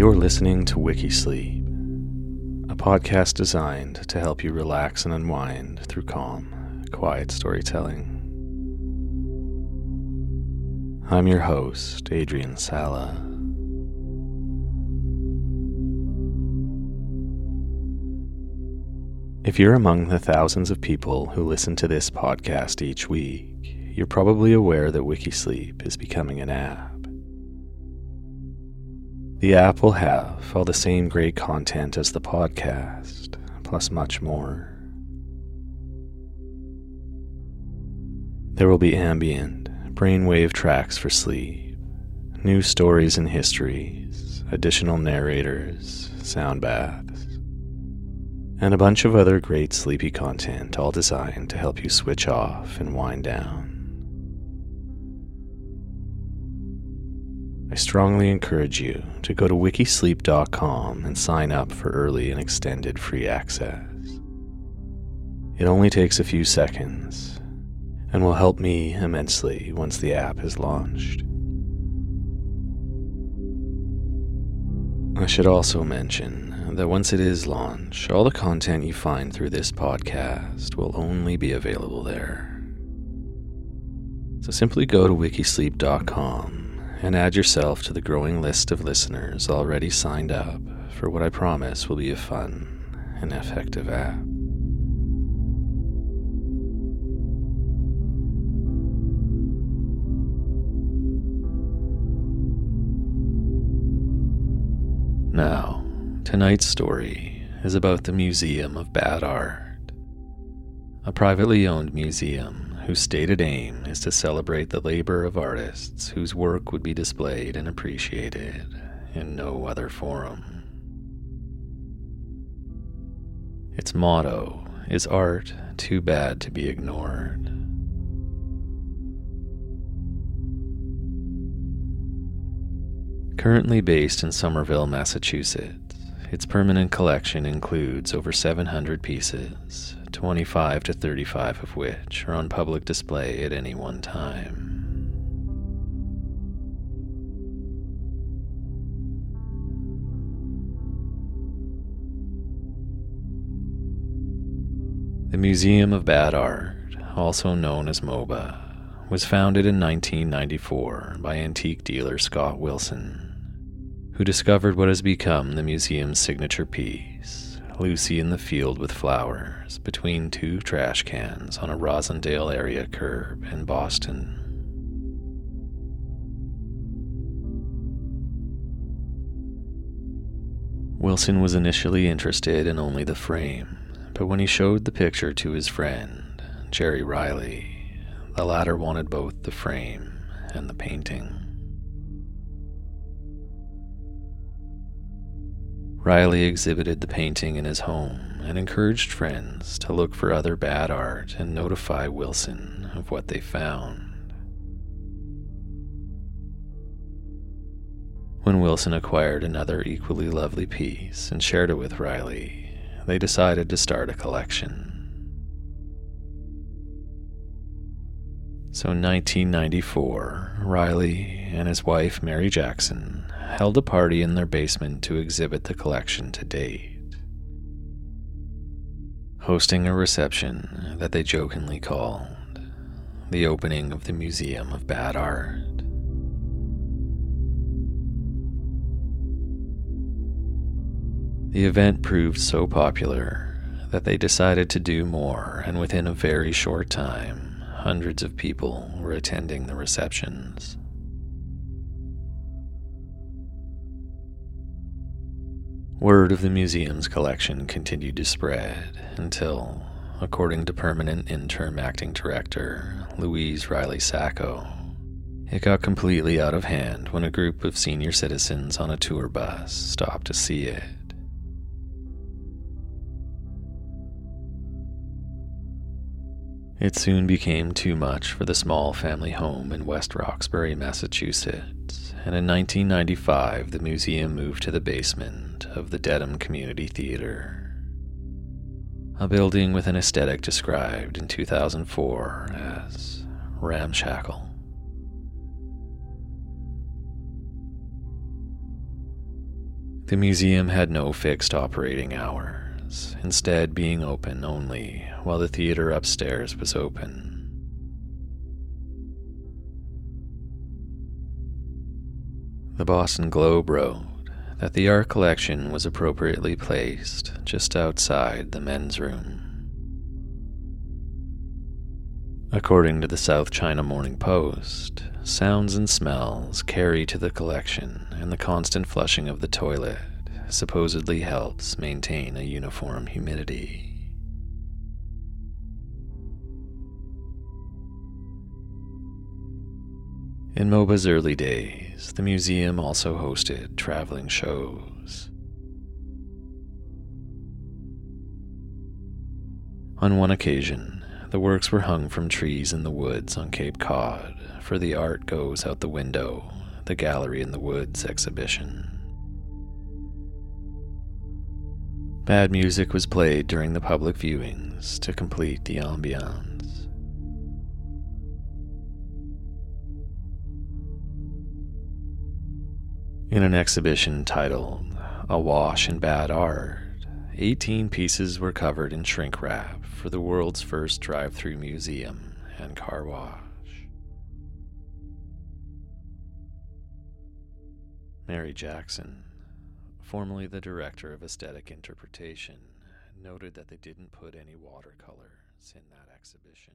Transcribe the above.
You're listening to Wikisleep, a podcast designed to help you relax and unwind through calm, quiet storytelling. I'm your host, Adrian Sala. If you're among the thousands of people who listen to this podcast each week, you're probably aware that Wikisleep is becoming an app. The app will have all the same great content as the podcast, plus much more. There will be ambient, brainwave tracks for sleep, new stories and histories, additional narrators, sound baths, and a bunch of other great sleepy content all designed to help you switch off and wind down. I strongly encourage you to go to wikisleep.com and sign up for early and extended free access. It only takes a few seconds and will help me immensely once the app is launched. I should also mention that once it is launched, all the content you find through this podcast will only be available there. So simply go to wikisleep.com and add yourself to the growing list of listeners already signed up for what I promise will be a fun and effective app. Now, tonight's story is about the Museum of Bad Art, a privately owned museum whose stated aim is to celebrate the labor of artists whose work would be displayed and appreciated in no other forum. Its motto is Art Too Bad to Be Ignored. Currently based in Somerville, Massachusetts, its permanent collection includes over 700 pieces, 25 to 35 of which are on public display at any one time. The Museum of Bad Art, also known as MOBA, was founded in 1994 by antique dealer Scott Wilson who discovered what has become the museum's signature piece Lucy in the Field with Flowers between two trash cans on a Roslindale area curb in Boston. Wilson was initially interested in only the frame, but when he showed the picture to his friend, Jerry Reilly, the latter wanted both the frame and the painting. Reilly exhibited the painting in his home and encouraged friends to look for other bad art and notify Wilson of what they found. When Wilson acquired another equally lovely piece and shared it with Reilly, they decided to start a collection. So in 1994, Reilly and his wife Mary Jackson held a party in their basement to exhibit the collection to date, hosting a reception that they jokingly called the opening of the Museum of Bad Art. The event proved so popular that they decided to do more, and within a very short time, hundreds of people were attending the receptions. Word of the museum's collection continued to spread until, according to permanent interim acting director Louise Reilly Sacco, it got completely out of hand when a group of senior citizens on a tour bus stopped to see it. It soon became too much for the small family home in West Roxbury, Massachusetts, and in 1995 the museum moved to the basement of the Dedham Community Theater, a building with an aesthetic described in 2004 as ramshackle. The museum had no fixed operating hours, instead being open only while the theater upstairs was open. The Boston Globe wrote that the art collection was appropriately placed just outside the men's room. According to the South China Morning Post, sounds and smells carry to the collection, and the constant flushing of the toilet supposedly helps maintain a uniform humidity. In MOBA's early days, the museum also hosted traveling shows. On one occasion, the works were hung from trees in the woods on Cape Cod for the Art Goes Out the Window, the Gallery in the Woods exhibition. Bad music was played during the public viewings to complete the ambiance. In an exhibition titled Awash in Bad Art, 18 pieces were covered in shrink wrap for the world's first drive through museum and car wash. Mary Jackson formerly the director of aesthetic interpretation, noted that they didn't put any watercolors in that exhibition.